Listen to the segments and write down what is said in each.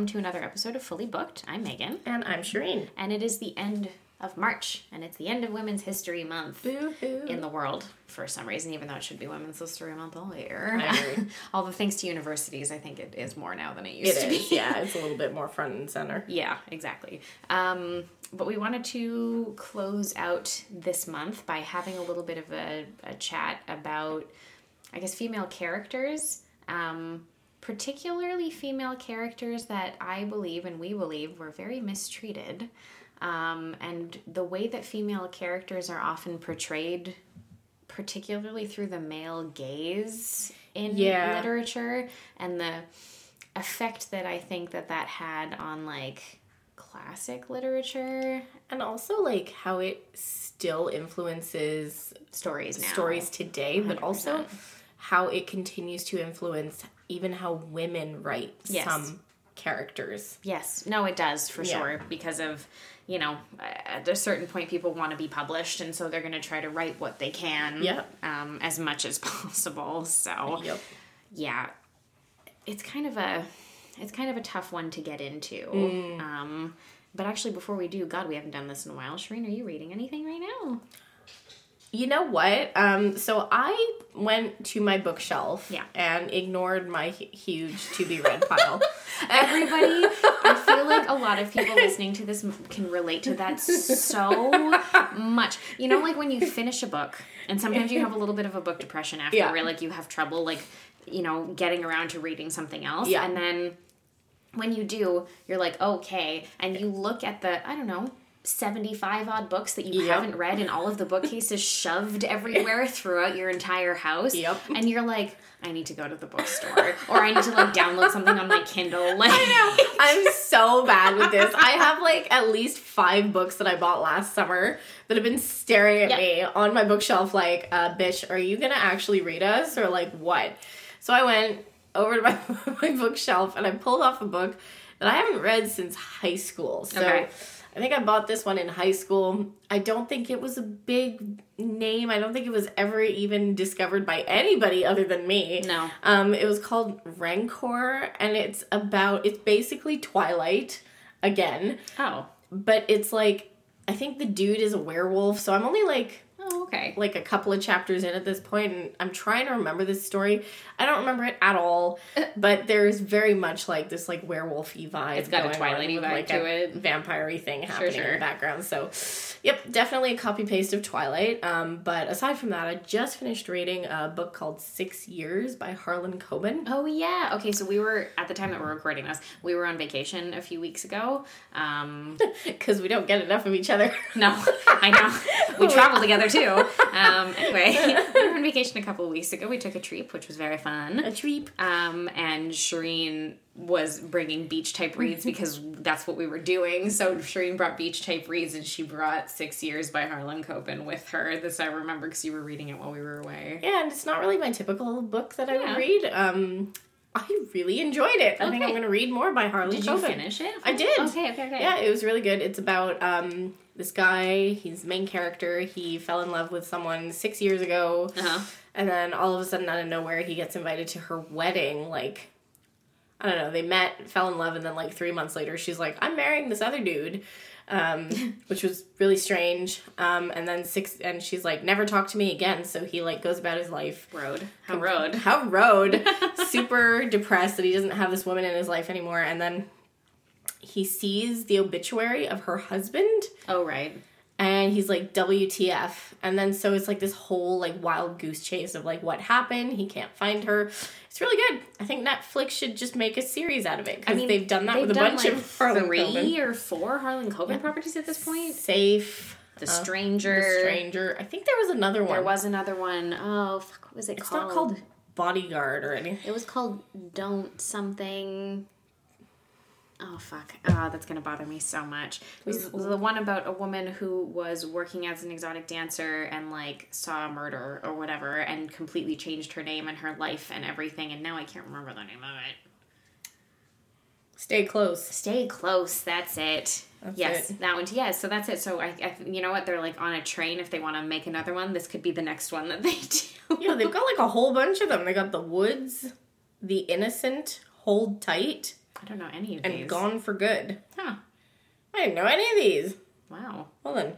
welcome to another episode of Fully Booked. I'm Megan, And I'm Shireen. and it is the end of March, and it's the end of Women's History Month Boo-hoo. in the world for some reason, even though it should be Women's History Month all year. Although, thanks to universities, I think it is more now than it It used to is, be. yeah. It's a little bit more front and center. Yeah, exactly. Um, but we wanted to close out this month by having a little bit of a, a chat about, I guess, female characters, um, particularly female characters that I believe and we believe were very mistreated. Um, and the way that female characters are often portrayed, particularly through the male gaze in Yeah. literature, and the effect that I think that that had on like classic literature And also, like, how it still influences stories now. stories today, but also 100%. How it continues to influence even how women write Yes. some characters. Yes, no, it does for Yeah. sure because of you know at a certain point people want to be published and so they're going to try to write what they can Yeah. um, as much as possible. So Yep. yeah, it's kind of a it's kind of a tough one to get into. Mm. Um, but actually, before we do, God, we haven't done this in a while. Shireen, are you reading anything right now? You know what? Um, so I went to my bookshelf Yeah. and ignored my huge to be read pile. Everybody, I feel like a lot of people listening to this can relate to that so much. You know, like when you finish a book, and sometimes you have a little bit of a book depression after, Yeah. where like you have trouble, like you know, getting around to reading something else, Yeah. and then when you do, you're like, okay, and you look at the, I don't know. 75 odd books that you Yep. haven't read and all of the bookcases shoved everywhere throughout your entire house Yep. and you're like i need to go to the bookstore or i need to like download something on my kindle like I'm so bad with this. I have like at least five books that I bought last summer that have been staring at Yep. me on my bookshelf like, uh, bitch, are you gonna actually read us or like what? So I went over to my, my bookshelf and I pulled off a book that I haven't read since high school. So Okay. I think I bought this one in high school. I don't think it was a big name. I don't think it was ever even discovered by anybody other than me. No. Um, it was called Rancor, and it's about it's basically Twilight again, oh but it's like I think the dude is a werewolf. So I'm only like oh okay like a couple of chapters in at this point, and I'm trying to remember this story. I don't remember it at all, but there's very much like this like werewolfy vibe. It's got a Twilight-y vibe like to a it. vampire-y thing happening in sure. the background. So, yep, definitely a copy paste of Twilight. Um, but aside from that, I just finished reading a book called Six Years by Harlan Coben. oh yeah okay so we were at the time that we're recording this we were on vacation a few weeks ago um because we don't get enough of each other. no i know we travel together too um anyway we were on vacation a couple of weeks ago we took a trip which was very fun A treep. um, and Shireen was bringing beach type reads because that's what we were doing. So Shireen brought beach type reads, and she brought Six Years by Harlan Coben with her. This I remember because you were reading it while we were away. Yeah, and it's not really my typical book that I Yeah. would read. Um, I really enjoyed it. I think I'm going to read more by Harlan Did you Coben. finish it? I did. Okay, okay, okay. Yeah, it was really good. It's about um, this guy. He's the main character. He fell in love with someone six years ago. Uh-huh. And then all of a sudden, out of nowhere, he gets invited to her wedding. Like, I don't know, they met, fell in love, and then like three months later, she's like, I'm marrying this other dude. Um, which was really strange. Um, and then six, and she's like, never talk to me again. So he like goes about his life. Road. How road? How road. Super depressed that he doesn't have this woman in his life anymore. And then he sees the obituary of her husband Oh right. And he's like WTF and then so it's like this whole like wild goose chase of like what happened he can't find her it's really good I think Netflix should just make a series out of it because they've done that they've with a bunch like, of Harlan three Coben. or four Harlan Coben properties at this point. Safe The uh, Stranger. The Stranger I think there was another one There was another one. Oh fuck, what was it it's called? not called Bodyguard or anything It was called Don't Something. Oh fuck! Oh, that's gonna bother me so much. It was, it was the one about a woman who was working as an exotic dancer and like saw a murder or whatever, and completely changed her name and her life and everything. And now I can't remember the name of it. Stay close Stay close. That's it. That's yes, it. that one. Yes, so that's it. So I, I, you know what? They're like on a train. If they want to make another one, this could be the next one that they do. yeah they've got like a whole bunch of them they got The Woods The Innocent Hold Tight I don't know any of and these. And Gone for Good. Huh. I didn't know any of these. Wow. Hold on.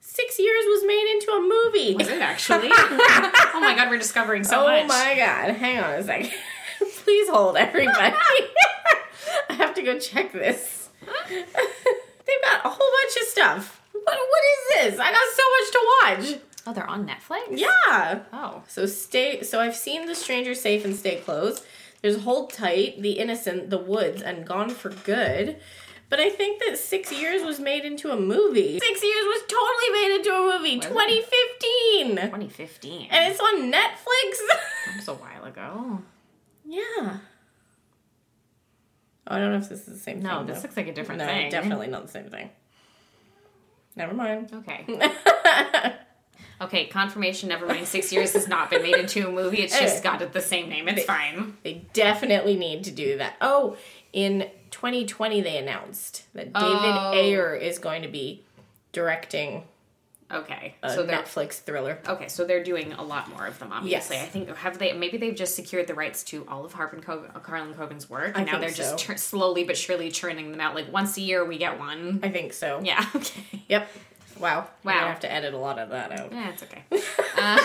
Six Years was made into a movie. Was it actually? oh my god, we're discovering so oh much. my god. Hang on a second. Please hold, everybody. I have to go check this. They've got a whole bunch of stuff. What, what is this? I got so much to watch. Oh, they're on Netflix? Yeah. Oh. So stay. So I've seen The Stranger Safe and Stay Close. There's Hold Tight, The Innocent, The Woods, and Gone for Good. But I think that Six Years was made into a movie. Six Years was totally made into a movie. Was it? 2015. 2015. And it's on Netflix. That was a while ago. yeah. Oh, I don't know if this is the same No, thing. No, this looks like a different no, thing. definitely not the same thing. Never mind. Okay. Okay, confirmation, never mind. Six years has not been made into a movie. It's just got it the same name. It's fine. They definitely need to do that. Oh, in 2020 they announced that David Oh. Ayer is going to be directing Okay. a so Netflix thriller. Okay, so they're doing a lot more of them, obviously. Yes. I think have they maybe they've just secured the rights to all of Harper and Co- uh, Carlin Coben's work, and I now they're just so. slowly but surely churning them out. Like once a year, we get one. I think so. Yeah. Okay. Yep. Wow. Wow. gonna have to edit a lot of that out. Yeah, it's okay. Uh,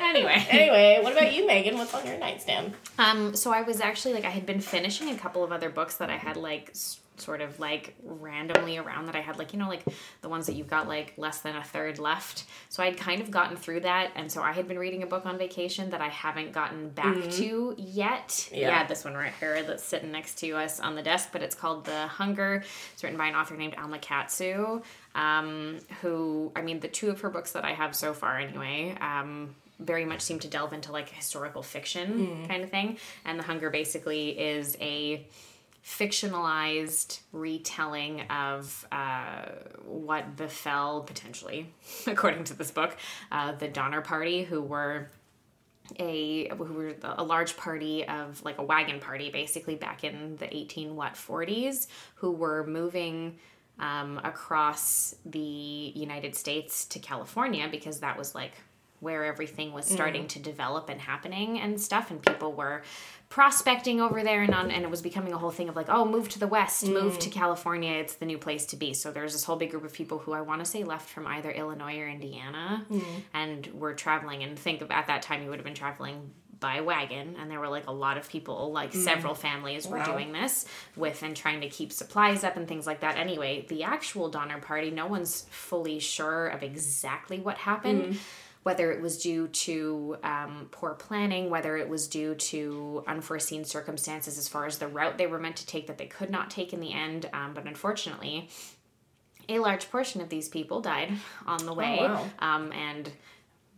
anyway. anyway, what about you, Megan? What's on your nightstand? Um, so I was actually like I had been finishing a couple of other books that I had like s- sort of like randomly around that I had like you know like the ones that you've got like less than a third left. So I'd kind of gotten through that, and so I had been reading a book on vacation that I haven't gotten back to yet. Yeah. yeah, this one right here that's sitting next to us on the desk, but it's called The Hunger. It's written by an author named Alma Katsu, um, who I mean the two of her books that I have so far anyway. Um, very much seem to delve into like historical fiction kind of thing. And The Hunger basically is a fictionalized retelling of uh, what befell potentially, according to this book, uh, the Donner Party, who were a who were a large party of like a wagon party basically back in the 18 what 40s who were moving um, across the United States to California because that was like where everything was mm. starting to develop and happening and stuff and people were prospecting over there and on and it was becoming a whole thing of like oh move to the west move to mm. California it's the new place to be. So there's this whole big group of people who I want to say left from either Illinois or Indiana mm. and were traveling and think of at that time you would have been traveling by wagon and there were like a lot of people like several families were Wow. doing this with and trying to keep supplies up and things like that. Anyway the actual donner party no one's fully sure of exactly what happened whether it was due to um, poor planning whether it was due to unforeseen circumstances as far as the route they were meant to take that they could not take in the end um, but unfortunately a large portion of these people died on the way wow. um, and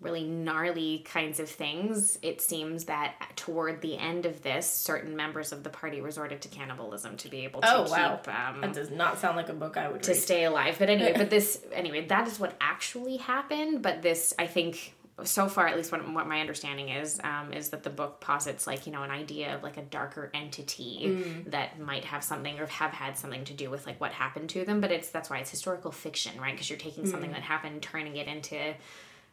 really gnarly kinds of things. It seems that toward the end of this, certain members of the party resorted to cannibalism to be able to Oh, wow. um, That does not sound like a book I would to read. stay alive. But anyway, but this anyway, that is what actually happened. But this, I think, so far at least what, what my understanding is, um, is that the book posits like you know an idea of like a darker entity that might have something or have had something to do with like what happened to them. But it's that's why it's historical fiction, right? Because you're taking something that happened, turning it into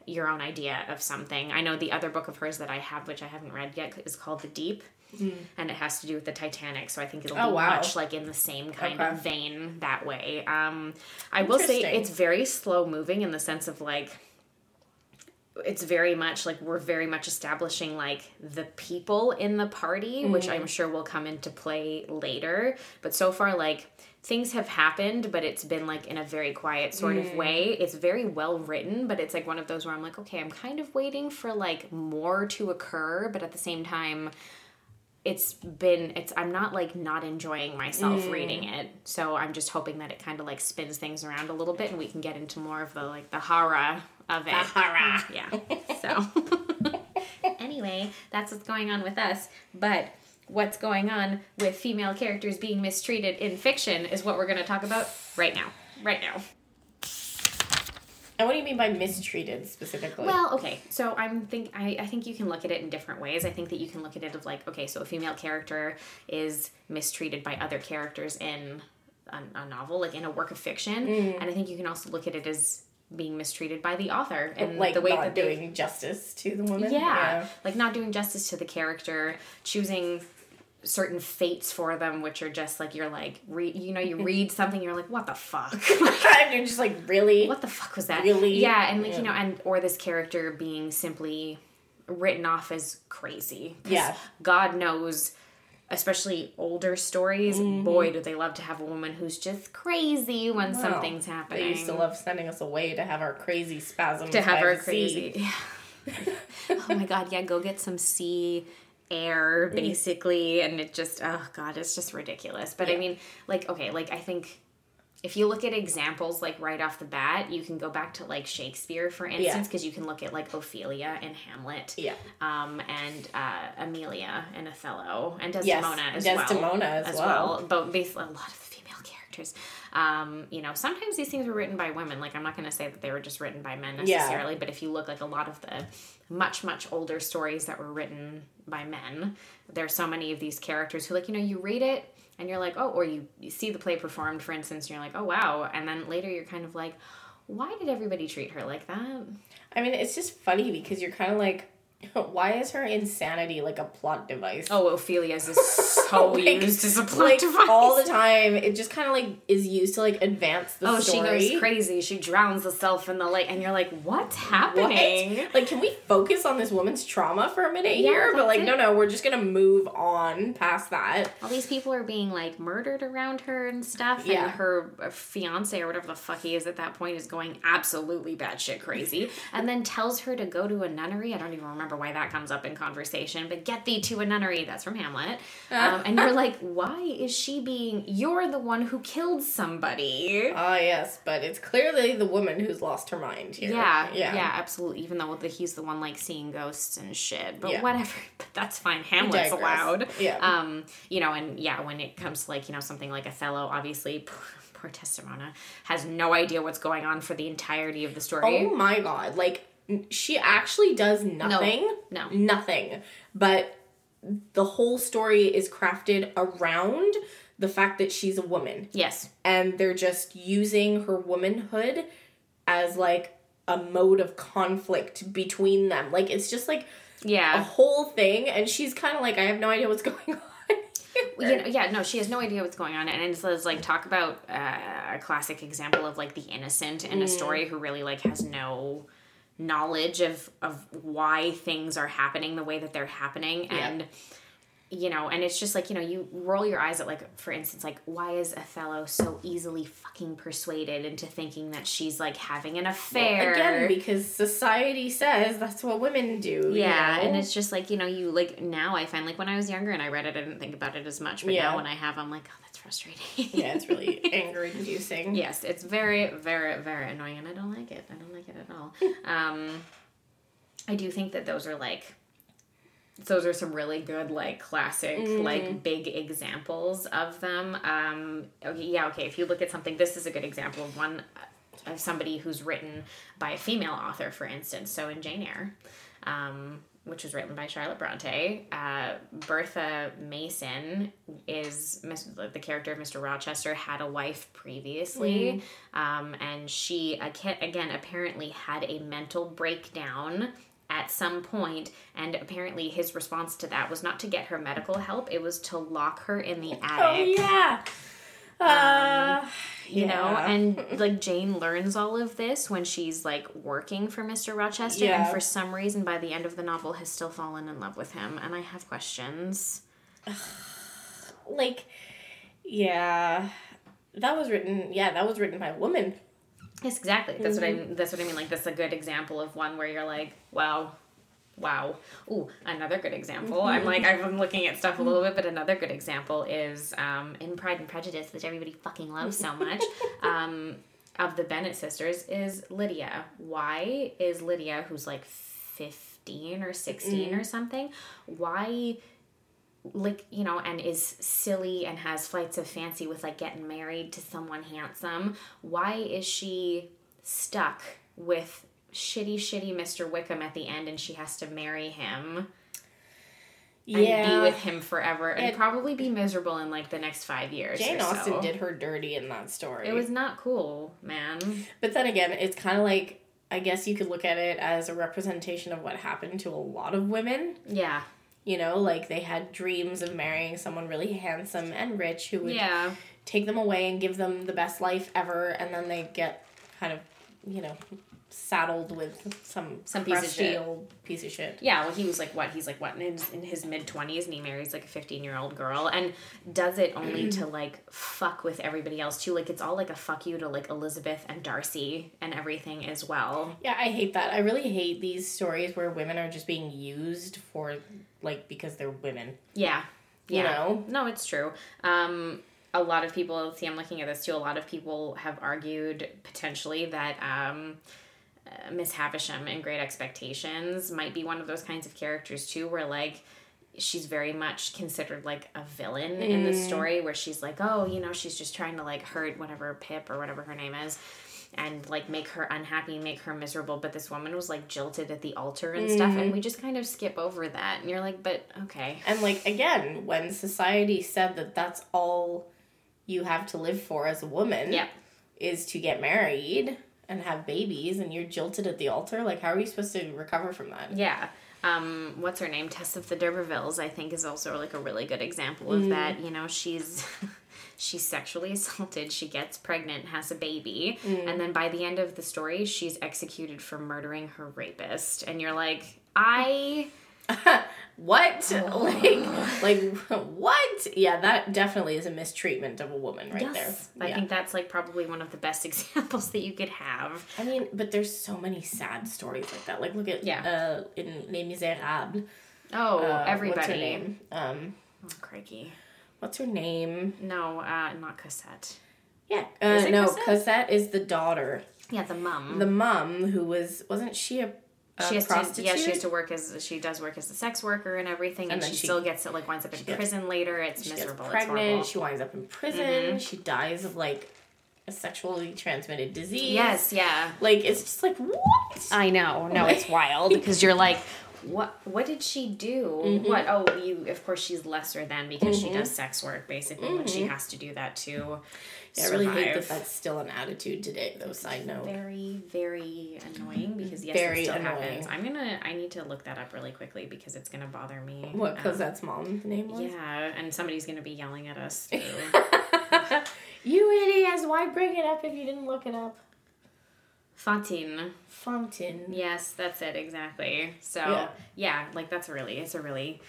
your own idea of something. I know the other book of hers that I have, which I haven't read yet, is called The Deep. And it has to do with the Titanic, so I think it'll Oh, be wow. much like in the same kind Okay. of vein that way. Um, I will say it's very slow moving in the sense of like it's very much like we're very much establishing like the people in the party, which Mm-hmm. I'm sure will come into play later. But so far, like things have happened, but it's been like in a very quiet sort Mm. of way. It's very well written, but it's like one of those where I'm like, okay, I'm kind of waiting for like more to occur, but at the same time, it's been it's i'm not like not enjoying myself Mm. reading it so i'm just hoping that it kind of like spins things around a little bit and we can get into more of the like the horror of it horror. yeah so anyway that's what's going on with us but what's going on with female characters being mistreated in fiction is what we're going to talk about right now right now And what do you mean by mistreated specifically? Well, okay. So I'm think I, I think you can look at it in different ways. I think that you can look at it of like, okay, so a female character is mistreated by other characters in a, a novel, like in a work of fiction, Mm. and I think you can also look at it as being mistreated by the author and like the way not that doing justice to the woman. yeah, like not doing justice to the character, choosing certain fates for them which are just like you're like re- you know you read something you're like what the fuck and you're just like really what the fuck was that Really? yeah and like Yeah. you know and or this character being simply written off as crazy. Yeah. god knows especially older stories Mm-hmm. boy do they love to have a woman who's just crazy when Wow. something's happening They used to love sending us away to have our crazy spasms. to have her crazy yeah. oh my god yeah go get some sea air Mm. basically and it just oh god it's just ridiculous but i mean like okay like i think if you look at examples like right off the bat you can go back to like shakespeare for instance because you can look at like ophelia and hamlet Yeah. um, and uh, Emilia and Othello and Yes, Desdemona as well. Desdemona as well. But basically, a lot of the female characters. Um, you know, sometimes these things were written by women. Like, I'm not going to say that they were just written by men Yeah. necessarily, but if you look like a lot of the much, much older stories that were written by men, there's so many of these characters who, like, you know, you read it and you're like, oh, or you, you see the play performed, for instance, and you're like, oh, wow. And then later you're kind of like, why did everybody treat her like that? I mean, it's just funny because you're kind of like, why is her insanity like a plot device? Oh, Ophelia's is so Like- used as a plot like device. all the time. It just kind of like is used to like advance the oh, story. Oh, she goes crazy. She drowns herself in the lake, and you're like, what's happening? What? Like, can we focus on this woman's trauma for a minute Yeah, here? But like, it. no, no, we're just gonna move on past that. All these people are being like murdered around her and stuff, Yeah. and her uh, fiance or whatever the fuck he is at that point is going absolutely batshit crazy, and then tells her to go to a nunnery. I don't even remember why that comes up in conversation, but get thee to a nunnery. That's from Hamlet, um, and you're like, why is she being? You're the one who killed somebody. Ah, yes, but it's clearly the woman who's lost her mind here. Yeah, yeah, yeah, absolutely. Even though he's the one like seeing ghosts and shit, but Yeah. whatever. But that's fine. Hamlet's allowed. Yeah. Um, you know, and yeah, when it comes to like you know something like Othello, obviously. Poor Desdemona has no idea what's going on for the entirety of the story. Oh my god, like she actually does nothing. no. Nothing. But the whole story is crafted around the fact that she's a woman. Yes. And they're just using her womanhood as like a mode of conflict between them. Like it's just like yeah, a whole thing and she's kind of like I have no idea what's going on. You know, yeah, no, she has no idea what's going on, and it says like talk about uh, a classic example of like the innocent in a story who really like has no knowledge of of why things are happening the way that they're happening, Yeah. and you know, and it's just like you know, you roll your eyes at like, for instance, like why is Othello so easily fucking persuaded into thinking that she's like having an affair? Again, because society says that's what women do. Yeah, you know? and it's just like you know, you like now I find like when I was younger and I read it, I didn't think about it as much, but Yeah. now when I have, I'm like, oh, that's frustrating. yeah, it's really anger inducing. yes, it's very, very, very annoying, and I don't like it. I don't like it at all. um, I do think that those are like. Those are some really good, like classic, like big examples of them. Um, okay, yeah, okay. If you look at something, this is a good example of one of somebody who's written by a female author, for instance. So in Jane Eyre, um, which was written by Charlotte Bronte, uh, Bertha Mason is the character of Mr. Rochester had a wife previously, um, and she aga- again apparently had a mental breakdown at some point and apparently his response to that was not to get her medical help it was to lock her in the attic Oh yeah. Uh, you know and like jane learns all of this when she's like working for mr rochester and for some reason by the end of the novel has still fallen in love with him and i have questions like, yeah, that was written. Yeah, that was written by a woman. Yes exactly. That's what i Mm-hmm. that's what i mean like that's a good example of one where you're like wow wow. Ooh another good example. I'm like Mm-hmm. i'm looking at stuff a little bit but another good example is um, in pride and prejudice which everybody fucking loves so much um, of the bennet sisters is lydia. Why is lydia who's like 15 or 16 or something why like you know and is silly and has flights of fancy with like getting married to someone handsome why is she stuck with shitty shitty mr wickham at the end and she has to marry him and Yeah, be with him forever and It- probably be miserable in like the next five years Jane Austen so. did her dirty in that story. it was not cool man but then again, it's kind of like I guess you could look at it as a representation of what happened to a lot of women. yeah You know, like they had dreams of marrying someone really handsome and rich who would Yeah. take them away and give them the best life ever, and then they get kind of, you know, saddled with some Some piece of shit. old piece of shit. Yeah, well, he was like what? He's like what in his, in his mid twenties, and he marries like a fifteen year old girl, and does it only to like fuck with everybody else too. Like it's all like a fuck you to like Elizabeth and Darcy and everything as well. Yeah, I hate that. I really hate these stories where women are just being used for like because they're women. Yeah, You yeah. know? No, it's true. Um, a lot of people see. I'm looking at this too. A lot of people have argued potentially that. Um, uh, Miss Havisham in Great Expectations might be one of those kinds of characters too, where like she's very much considered like a villain in the story, where she's like, oh, you know, she's just trying to like hurt whatever Pip or whatever her name is, and like make her unhappy, make her miserable. But this woman was like jilted at the altar and stuff, and we just kind of skip over that, and you're like, but okay, And like again, when society said that that's all you have to live for as a woman yeah. is to get married and have babies and you're jilted at the altar, like how are you supposed to recover from that? Yeah. Um, what's her name? Tess of the D'Urbervilles, I think, is also like a really good example of that. You know, she's she's sexually assaulted, she gets pregnant, has a baby, and then by the end of the story, she's executed for murdering her rapist. And you're like, I What? Like like what? Yeah, that definitely is a mistreatment of a woman right yes, there. I yeah. think that's like probably one of the best examples that you could have. I mean, but there's so many sad stories like that. Like look at Yeah. uh in Les Miserables. Oh, uh, everybody. What's her name? Um Oh, crikey. What's her name? No, uh, not Cosette. Yeah. Uh, no, Cosette? Cosette is the daughter. Yeah, the mum. The mom who was wasn't she a, she has prostitute? to yeah she has to work as she does work as a sex worker and everything and, then she, she- still gets it like winds up in gets- prison later it's She miserable pregnant. She winds up in prison. Mm-hmm. She dies of like a sexually transmitted disease. yes yeah Like it's just like what? i know no it's wild because you're like what what did she do Mm-hmm. what oh you of course she's lesser than because she does sex work basically when she has to do that to Mm-hmm. Yeah, I really hate that that's still an attitude today. Though, side note. very very annoying because yes Very it still annoying. happens i'm gonna i need to look that up really quickly because it's gonna bother me What? Um, Because that's mom's name was. yeah and somebody's gonna be yelling at us too. you idiots! Why bring it up if you didn't look it up? Fantine. Fontaine. Yes, that's it exactly. So Yeah. yeah, like that's really it's a really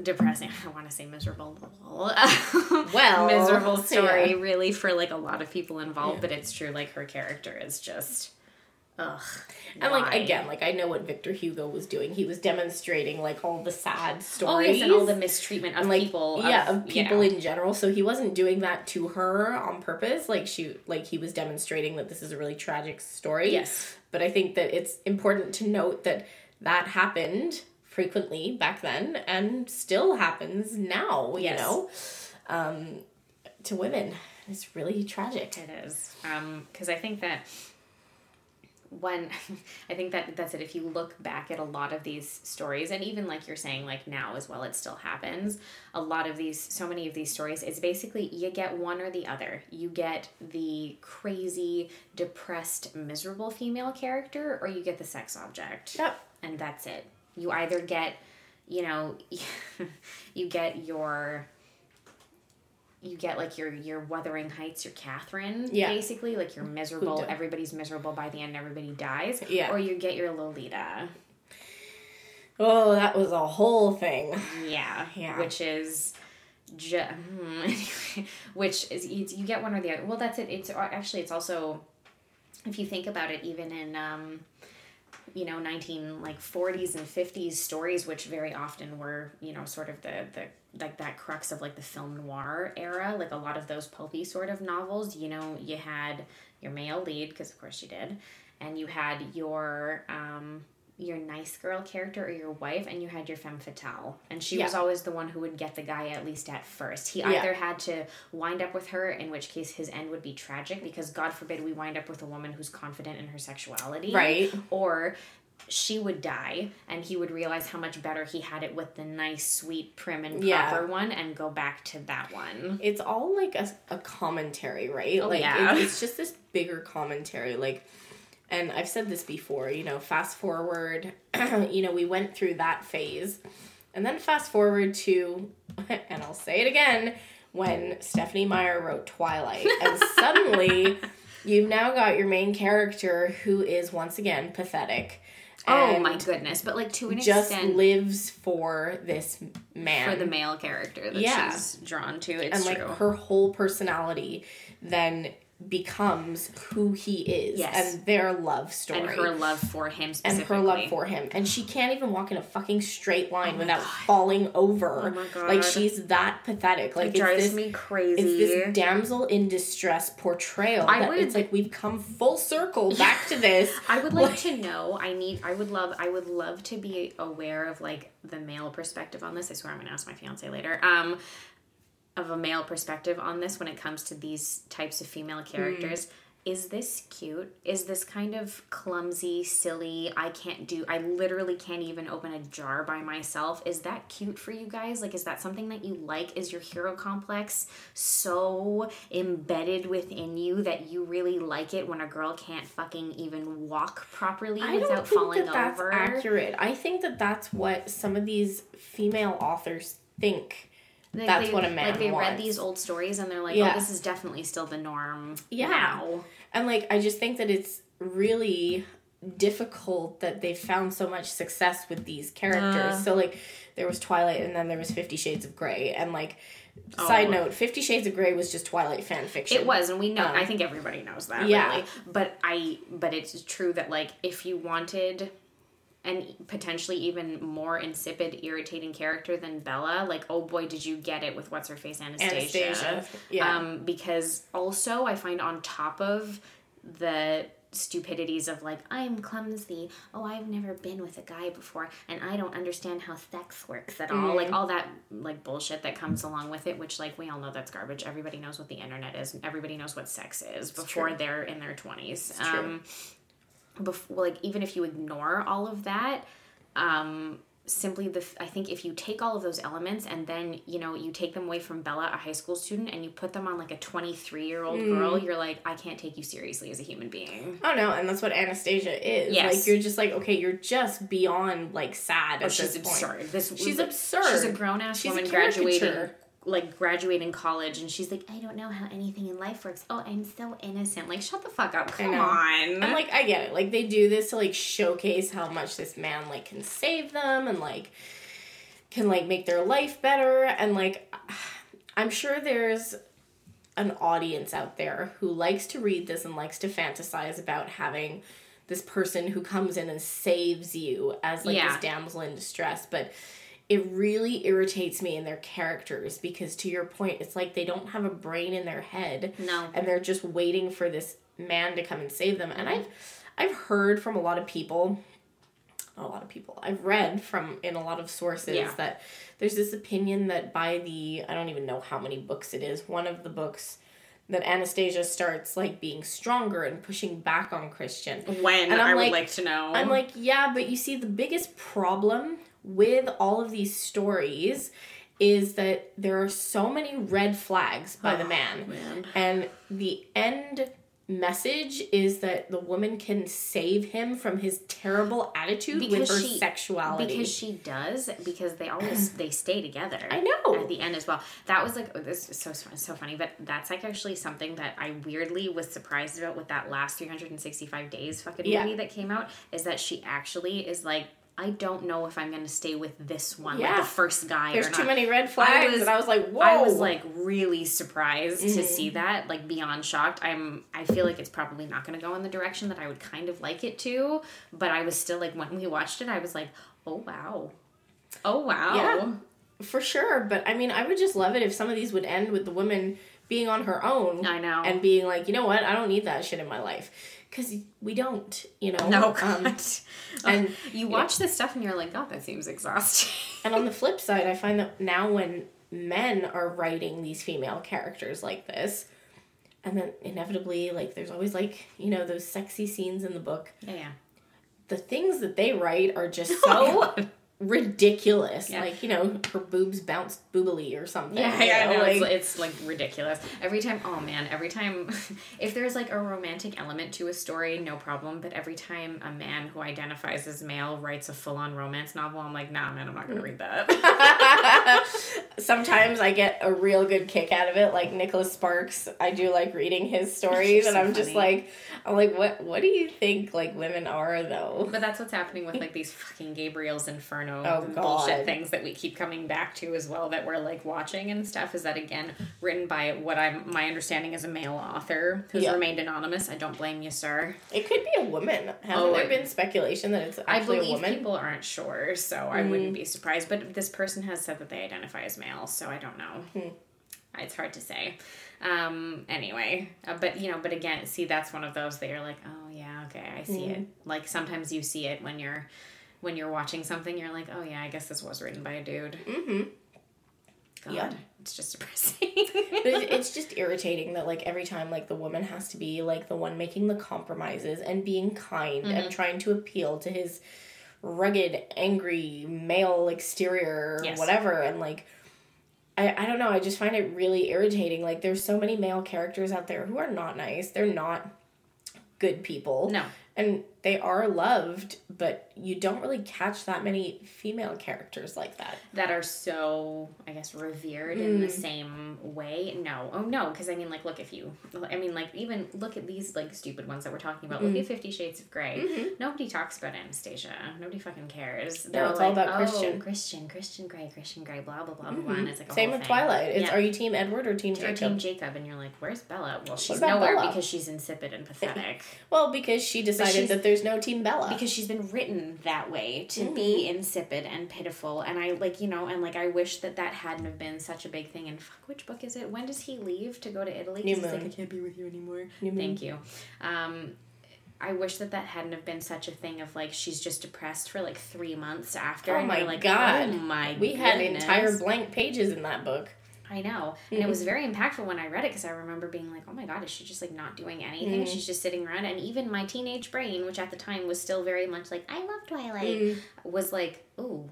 depressing. I want to say miserable. Well, miserable story, yeah. really for like a lot of people involved. But it's true. Like her character is just, ugh. And like again, like I know what Victor Hugo was doing. He was demonstrating like all the sad Oh stories yes, and all the mistreatment of like people. yeah, of, of you people know. in general. So he wasn't doing that to her on purpose. Like she, like he was demonstrating that this is a really tragic story. Yes. but I think that it's important to note that that happened frequently back then and still happens now. You Yes. know, um, to women, it's really tragic. It is. Um, because I think that when I think that that's it. If you look back at a lot of these stories, and even like you're saying, like now as well, it still happens. A lot of these, so many of these stories, it's basically you get one or the other. You get the crazy, depressed, miserable female character, or you get the sex object Yep. and that's it. You either get, you know, you get your you get like your your Wuthering Heights, your Catherine, Yeah. basically like you're miserable. Everybody's miserable by the end. Everybody dies. Yeah. Or you get your Lolita. Oh, that was a whole thing. Yeah. Yeah. Which is. Ju- which is you, you get one or the other. Well, that's it. It's actually it's also if you think about it, even in um, you know 19 like 40s and 50s stories which very often were you know sort of the the like that crux of like the film noir era like a lot of those pulpy sort of novels you know you had your male lead because of course you did and you had your um your nice girl character or your wife and you had your femme fatale and she was always the one who would get the guy at least at first he Yeah. either had to wind up with her in which case his end would be tragic because god forbid we wind up with a woman who's confident in her sexuality Right. or she would die and he would realize how much better he had it with the nice sweet prim and Yeah. proper one and go back to that one It's all like a, a commentary, right? Oh, like yeah. it- it's just this bigger commentary. Like, and I've said this before. You know, fast forward. you know, we went through that phase And then fast forward to, and I'll say it again, when Stephenie Meyer wrote Twilight. And suddenly you've now got your main character who is once again pathetic. Oh my goodness! But like to an Just extent, lives for this man. for the male character that Yeah. she's drawn to, it's and like her whole personality then becomes who he is Yes. and their love story and her love for him and her love for him and she can't even walk in a fucking straight line without falling over Oh my God. like she's that pathetic like it drives this me crazy. it's this damsel in distress portrayal I that would- it's like we've come full circle back to this I would like to know. I need. I would love. I would love to be aware of like the male perspective on this. I swear I'm gonna ask my fiance later. Um, of a male perspective on this when it comes to these types of female hmm. characters. Is this cute? Is this kind of clumsy, silly? I can't do. I literally can't even open a jar by myself. Is that cute for you guys? Like, is that something that you like? Is your hero complex so embedded within you that you really like it when a girl can't fucking even walk properly I without falling that that's over? accurate. I think that that's what some of these female authors think. Like, That's they- what a man like they read these old stories and they're like, Yeah. oh, this is definitely still the norm Yeah. now. And like I just think that it's really difficult that they found so much success with these characters. Uh. so like there was Twilight and then there was 50 Shades of Grey and like side Oh. note 50 Shades of Grey was just Twilight fan fiction. It was, and we know. Um, I think everybody knows that. yeah. really. but I, but it's true that like if you wanted an potentially even more insipid, irritating character than Bella, like oh boy, did you get it with what's her face Anastasia? Anastasia. Yeah. Um, because also I find on top of the stupidities of like I'm clumsy. Oh, I've never been with a guy before, and I don't understand how sex works at all. Like all that like bullshit that comes along with it, which like we all know that's garbage. Everybody knows what the internet is. Everybody knows what sex is before true. they're in their twenties. true. Um, before like even if you ignore all of that, um, simply the I think if you take all of those elements and then you know you take them away from Bella, a high school student, and you put them on like a twenty three year old Mm. girl, you're like I can't take you seriously as a human being. Oh no, and that's what Anastasia is. Yes. Like you're just like okay, you're just beyond like sad Oh, at she's this point. absurd. This She's absurd. She's a grown ass She's woman graduating. Like graduating college, and she's like, I don't know how anything in life works. Oh, I'm so innocent. Like, shut the fuck up. Come on. I'm like, I get it. Like they do this to like showcase how much this man like can save them and like can like make their life better and like I'm sure there's an audience out there who likes to read this and likes to fantasize about having this person who comes in and saves you as like Yeah. this damsel in distress, but it really irritates me in their characters because to your point it's like they don't have a brain in their head No. and they're just waiting for this man to come and save them and i've i've heard from a lot of people not a lot of people i've read from in a lot of sources Yeah. that there's this opinion that by the i don't even know how many books it is one of the books that anastasia starts like being stronger and pushing back on christian when And I'm I would like- like to know. I'm like, yeah, but you see, the biggest problem with all of these stories is that there are so many red flags by the Oh, man. man. And the end message is that the woman can save him from his terrible attitude with Because her she- sexuality. because she does because they always they stay together I know. at the end as well that was like oh, this is so so funny but that's like actually something that i weirdly was surprised about with that last 365 days fucking Yeah. movie that came out is that she actually is like I don't know if I'm gonna stay with this one, like the first guy. There's too many red flags, was- and I was like, whoa. I was like really surprised to Mm-hmm. see that, like beyond shocked. I'm I feel like it's probably not going to go in the direction that I would kind of like it to, but I was still like when we watched it, I was like, "Oh wow. Oh wow." Yeah. for sure. But I mean, I would just love it if some of these would end with the woman being on her own. I know. and being like, you know what, I don't need that shit in my life, because we don't, you know. no, Um, God. and you watch this stuff and you're like, "God, that seems exhausting." and on the flip side, I find that now when men are writing these female characters like this, and then inevitably, like, there's always like, you know, those sexy scenes in the book. yeah, yeah. The things that they write are just Oh, so ridiculous. Yeah. Like, you know, her boobs bounced boobily or something. Yeah, yeah, know, no, like, it's, it's like ridiculous. Every time, oh man, every time, if there's like a romantic element to a story, no problem. But every time a man who identifies as male writes a full on romance novel, I'm like, nah, man, I'm not gonna read that. Sometimes I get a real good kick out of it, like Nicholas Sparks. I do like reading his stories, So and I'm just like, I'm like, what? What do you think like women are though? but that's what's happening with like these fucking Gabriel's Inferno Oh, bullshit things that we keep coming back to as well that we're like watching and stuff. Is that again written by what I'm my understanding is a male author who's Yeah. remained anonymous. I don't blame you, sir. It could be a woman. Hasn't Oh, there been speculation that it's I actually a believe woman? people aren't sure, so I wouldn't be surprised. But this person has said that they identify as male, so I don't know. It's hard to say. Um, anyway, uh, but you know, but again, see, that's one of those that you're like, oh yeah, okay, I see it. Like sometimes you see it when you're when you're watching something, you're like, oh yeah, I guess this was written by a dude. Mm-hmm. God, Yeah. it's just depressing. It's just irritating that like every time like the woman has to be like the one making the compromises and being kind Mm-hmm. and trying to appeal to his rugged, angry male exterior or Yes. whatever and like I, I don't know, I just find it really irritating. Like there's so many male characters out there who are not nice. They're not good people. no, And they are loved, but you don't really catch that many female characters like that. that are so I guess revered in Mm. the same way. No, oh no, because I mean, like, look if you, I mean, like, even look at these like stupid ones that we're talking about. Mm. Look at Fifty Shades of gray Nobody talks about Anastasia. Nobody fucking cares. They're No, it's all like, about oh, Christian." Christian, Christian Grey, Christian Grey, blah blah blah blah. blah. And it's like a Same with thing. Twilight. It's Yeah. are you team Edward or team or Jacob? Team Jacob, and you're like, "Where's Bella?" Well, she's about nowhere Bella? because she's insipid and pathetic. Well, because she decided she's- that there's no Team Bella. because she's been written that way to Mm-hmm. be insipid and pitiful and i like you know and like i wish that that hadn't have been such a big thing and fuck which book is it when does he leave to go to Italy? New he's like Moon. i can't be with you anymore New Moon. thank you um I wish that that hadn't have been such a thing of like she's just depressed for like three months after. Oh and my like, God. Oh my we had entire blank pages in that book. I know. And it was mm-hmm. very impactful when I read it because I remember being like, oh my God, is she just like not doing anything? Mm-hmm. She's just sitting around. And even my teenage brain, which at the time was still very much like, I love Twilight, mm-hmm. was like, ooh,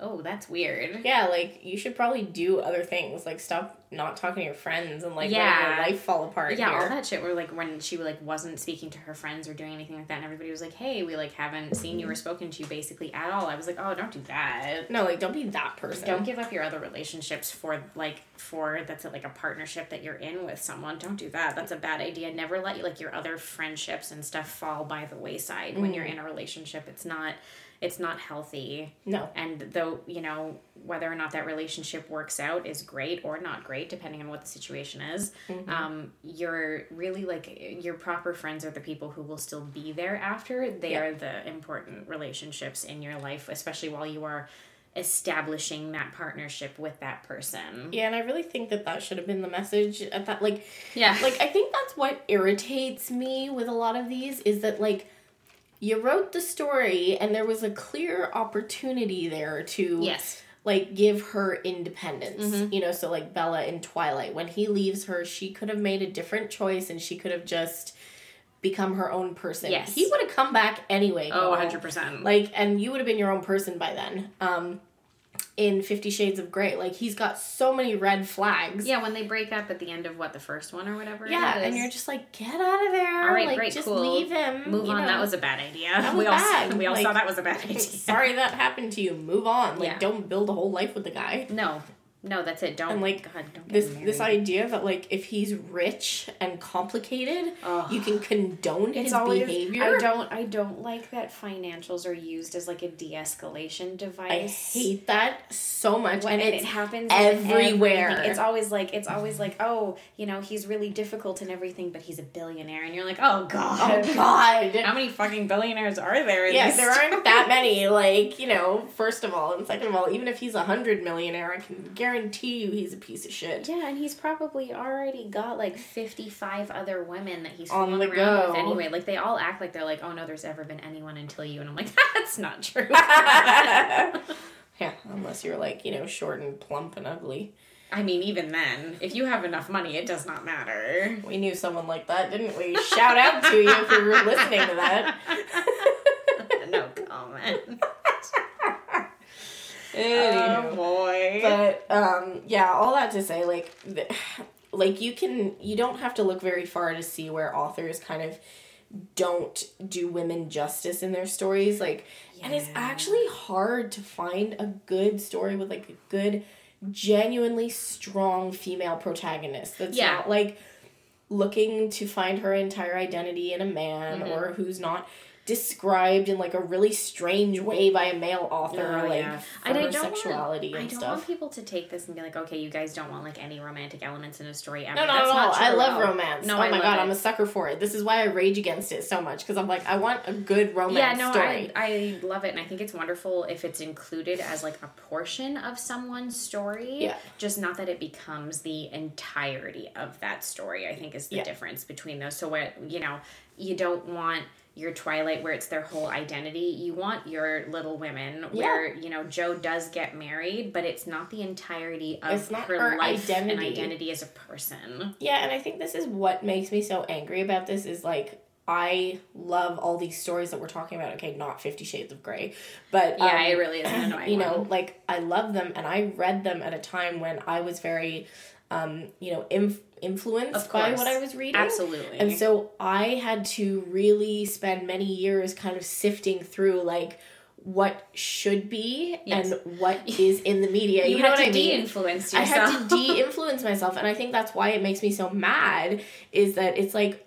oh, that's weird. Yeah, like you should probably do other things. Like stop not talking to your friends and like letting Yeah. your life fall apart. Yeah, all that shit where like when she like wasn't speaking to her friends or doing anything like that, and everybody was like, "Hey, we like haven't seen you or spoken to you basically at all." I was like, "Oh, don't do that." No, like don't be that person. Don't give up your other relationships for like for that's like a partnership that you're in with someone. Don't do that. That's a bad idea. Never let like your other friendships and stuff fall by the wayside when you're mm. in a relationship. It's not it's not healthy. No. And though, you know, whether or not that relationship works out is great or not great, depending on what the situation is. Um, you're really like your proper friends are the people who will still be there after. They Yeah. are the important relationships in your life, especially while you are establishing that partnership with that person. Yeah, and I really think that that should have been the message at that like Yeah. like I think that's what irritates me with a lot of these is that like you wrote the story and there was a clear opportunity there to yes. like give her independence. Mm-hmm. You know, so like Bella in Twilight, when he leaves her, she could have made a different choice and she could have just become her own person. Yes. He would have come back anyway. Oh, 100%. Like and you would have been your own person by then. Um in 50 Shades of Grey, like he's got so many red flags. yeah, when they break up at the end of what the first one or whatever. Yeah, it is. and you're just like, get out of there. All right, like, great, just cool. leave him. Move on. know. That was a bad idea. We all bad. we all Like, saw that was a bad idea. Sorry that happened to you. Move on. Like, Yeah. don't build a whole life with the guy. No, no, that's it. Don't And, like, God, don't This this idea that like if he's rich and complicated, Ugh. you can condone his behavior. I don't. I don't like that financials are used as like a de-escalation device. I hate that so much, When and it happens everywhere. It's always like it's always like oh you know he's really difficult and everything, but he's a billionaire, and you're like oh god, oh god. how many fucking billionaires are there? Yeah, there aren't that many. Like you know, first of all, and second of all, even if he's a hundred millionaire, I can guarantee you he's a piece of shit. Yeah, and he's probably already got like 55 other women that he's On the around go. with anyway. Like, they all act like they're like, oh no, there's ever been anyone until you. And I'm like, that's not true. yeah, unless you're like you know short and plump and ugly. I mean, even then, if you have enough money, it does not matter. We knew someone like that, didn't we? Shout out to you if you were listening to that. no comment. Anywho. boy. but um yeah all that to say like th- like you can you don't have to look very far to see where authors kind of don't do women justice in their stories like and it's actually hard to find a good story with like a good genuinely strong female protagonist that's Yeah. not like looking to find her entire identity in a man Mm-hmm. or who's not described in like a really strange way by a male author Oh, like yeah. And I don't want- sexuality I and don't stuff want people to take this and be like, okay, you guys don't want like any romantic elements in a story ever. No, no, That's no, not no. I love all. romance. No, oh I my god, it. I'm a sucker for it. This is why I rage against it so much because I'm like, I want a good romance yeah, no, story. I, I love it, and I think it's wonderful if it's included as like a portion of someone's story. Yeah. Just not that it becomes the entirety of that story. I think is the Yeah. difference between those. So what you know you don't want your Twilight where it's their whole identity. You want your Little Women where you know Jo does get married, but it's not the entirety of It's not her, her life and identity. identity as a person. yeah, and I think this is what makes me so angry about this is like I love all these stories that we're talking about. Okay, not Fifty Shades of Grey, but Yeah, um, it really is an annoying you know, one. like I love them and I read them at a time when I was very, um, you know, inf- influenced by what I was reading. Absolutely. And so I had to really spend many years kind of sifting through like what should be Yes. and what is in the media. you, You, know what to I mean? de-influence yourself. I had to de-influence myself, and I think that's why it makes me so mad. Is that it's like,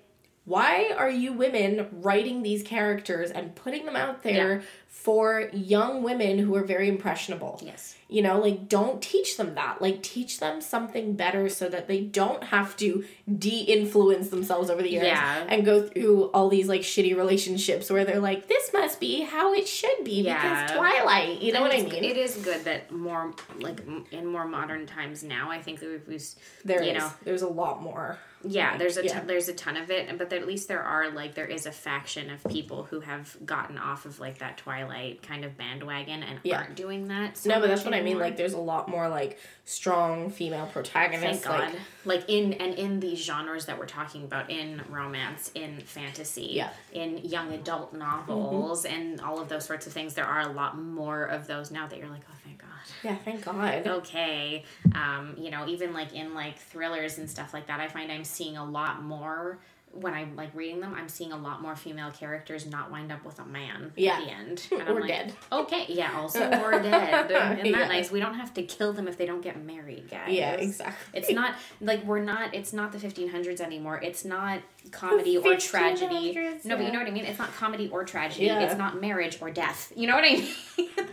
why are you women writing these characters and putting them out there for young women who are very impressionable? yes. You know, like don't teach them that. Like teach them something better so that they don't have to de-influence themselves over the years Yeah. and go through all these like shitty relationships where they're like, this must be how it should be Yeah. because Twilight. You know And what I mean? It is good that more like in more modern times now. I think that we've, we've There you is. know There's a lot more. Yeah there's a Yeah. ton, there's a ton of it, but at least there are like there is a faction of people who have gotten off of like that Twilight kind of bandwagon and Yeah. aren't doing that. So No, but that's what I mean. Like, there's a lot more like strong female Thank protagonists. God. Like, Like, in and in these genres that we're talking about, in romance, in fantasy, Yeah. in young adult novels, mm-hmm. and all of those sorts of things, there are a lot more of those now that you're like, oh, thank God. Yeah, thank God. okay um you know even like in like thrillers and stuff like that i find i'm seeing a lot more when i'm like reading them i'm seeing a lot more female characters not wind up with a man Yeah. at the end and Or I'm like, dead. okay yeah also or dead isn't that Yeah. nice we don't have to kill them if they don't get married guys Yeah, exactly. it's not like we're not it's not the 1500s anymore it's not comedy or tragedy 1500s, no but you know what i mean it's not comedy or tragedy Yeah. it's not marriage or death you know what i mean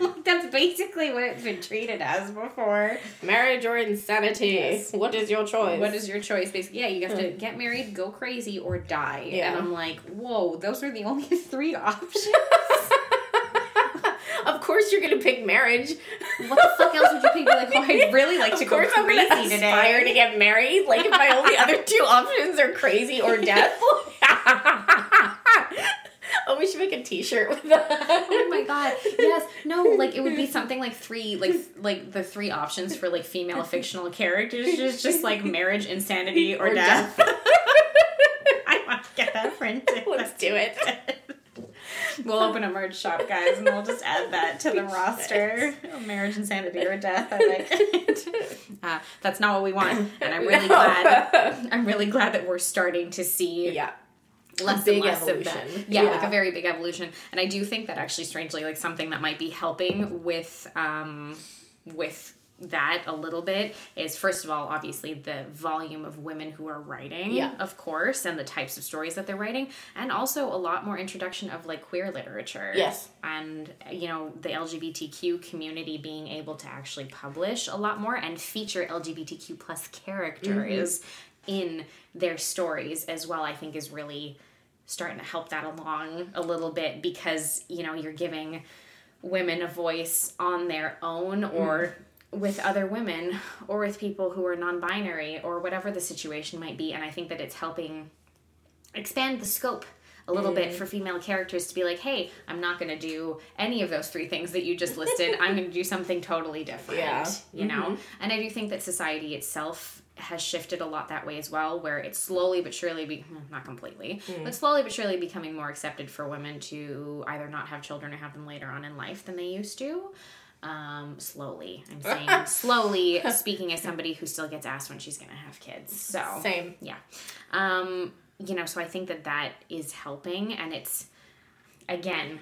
Like, that's basically what it's been treated as before Marriage or insanity? Yes. What is your choice? what is your choice basically yeah you have to get married go crazy or die Yeah. and i'm like whoa those are the only three options of course, you're gonna pick marriage. what the fuck else would you pick You're like oh i'd really like to go course, I'm crazy gonna aspire today to get married. Like, if my only other two options are crazy or death. oh, we should make a T-shirt with that. Oh my god. Yes. No, like it would be something like three like like the three options for like female fictional characters just just like marriage, insanity, or, Or death. I want to get that printed. Let's do it. We'll open a merch shop, guys, and we'll just add that to the roster. Marriage, insanity, or death. I like it. Uh, that's not what we want, and I'm really glad. I'm really glad that we're starting to see yeah. less big and less evolution. of that. Yeah, like Yeah. a very big evolution. And I do think that actually strangely like something that might be helping with um with that a little bit is first of all obviously the volume of women who are writing Yeah. of course and the types of stories that they're writing and also a lot more introduction of like queer literature Yes. and you know the lgbtq community being able to actually publish a lot more and feature lgbtq plus characters mm-hmm. in their stories as well i think is really starting to help that along a little bit because you know you're giving women a voice on their own or mm. With other women or with people who are non-binary or whatever the situation might be and i think that it's helping expand the scope a little bit Mm. for female characters to be like hey i'm not going to do any of those three things that you just listed i'm going to do something totally different Yeah. Mm-hmm. you know and i do think that society itself has shifted a lot that way as well where it's slowly but surely be hmm, not completely Mm. but slowly but surely becoming more accepted for women to either not have children or have them later on in life than they used to Um, slowly. I'm saying slowly, speaking as somebody who still gets asked when she's going to have kids. So, Same. yeah. Um, you know, so I think that that is helping. And it's, again,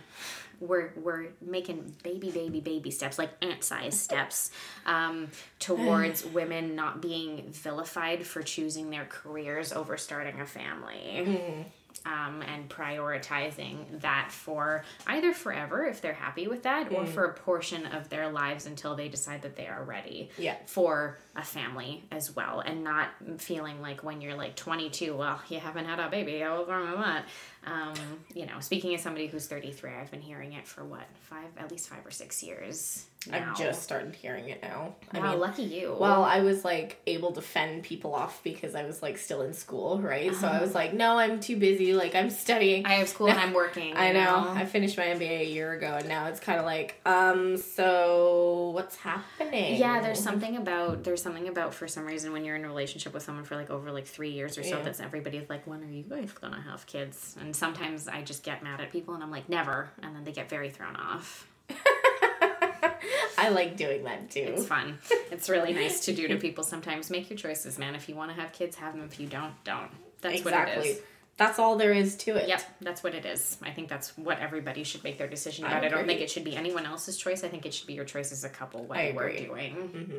we're, we're making baby, baby, baby steps, like ant sized steps, um, towards women not being vilified for choosing their careers over starting a family um, and prioritizing that for either forever if they're happy with that or for a portion of their lives until they decide that they are ready Yeah. for a family as well and not feeling like when you're like 22 well you haven't had a baby how wrong with that um, you know speaking as somebody who's 33 i've been hearing it for what five at least five or six years now. I've just started hearing it now. I wow mean, lucky you well, I was like able to fend people off because I was like still in school, right? So I was like, no, I'm too busy. Like I'm studying. i have school and i'm working I know. I finished my MBA a year ago, and now it's kind of like, um, so what's happening? Yeah, there's something about there's something about for some reason when you're in a relationship with someone for like over like three years or so Yeah. that's everybody's like, when are you guys gonna have kids? And sometimes I just get mad at people and I'm like, never, and then they get very thrown off. I like doing that too. It's fun. it's really nice to do to people sometimes. Make your choices, man. If you want to have kids, have them. If you don't, don't. That's what it exactly. is. That's all there is to it. Yep, that's what it is. I think that's what everybody should make their decision I about. I, don't think it should be anyone else's choice. I think it should be your choice as a couple. What I you were agree. doing. Mm-hmm.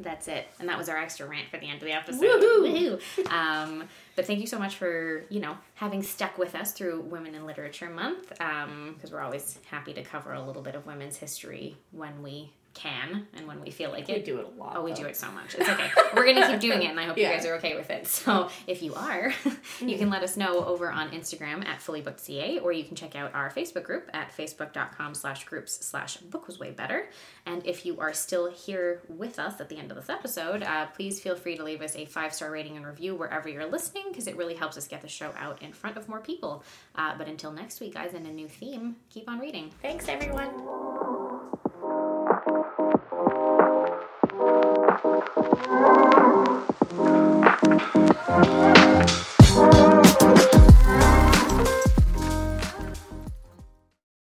That's it, and that was our extra rant for the end of the episode. Woohoo! Woohoo! Um, but thank you so much for you know having stuck with us through Women in Literature Month because we're always happy to cover a little bit of women's history when we can and when we feel like We it. We do it a lot. Oh, we though. do it so much. It's okay. We're gonna keep doing it, and I hope Yeah. you guys are okay with it. So, if you are, you can let us know over on Instagram at fullybookedca, or you can check out our Facebook group at facebook.com/slash groups slash book was way better. And if you are still here with us at the end of this episode, uh, please feel free to leave us a five star rating and review wherever you're listening, because it really helps us get the show out in front of more people. Uh, but until next week, guys, and a new theme, keep on reading. Thanks, everyone.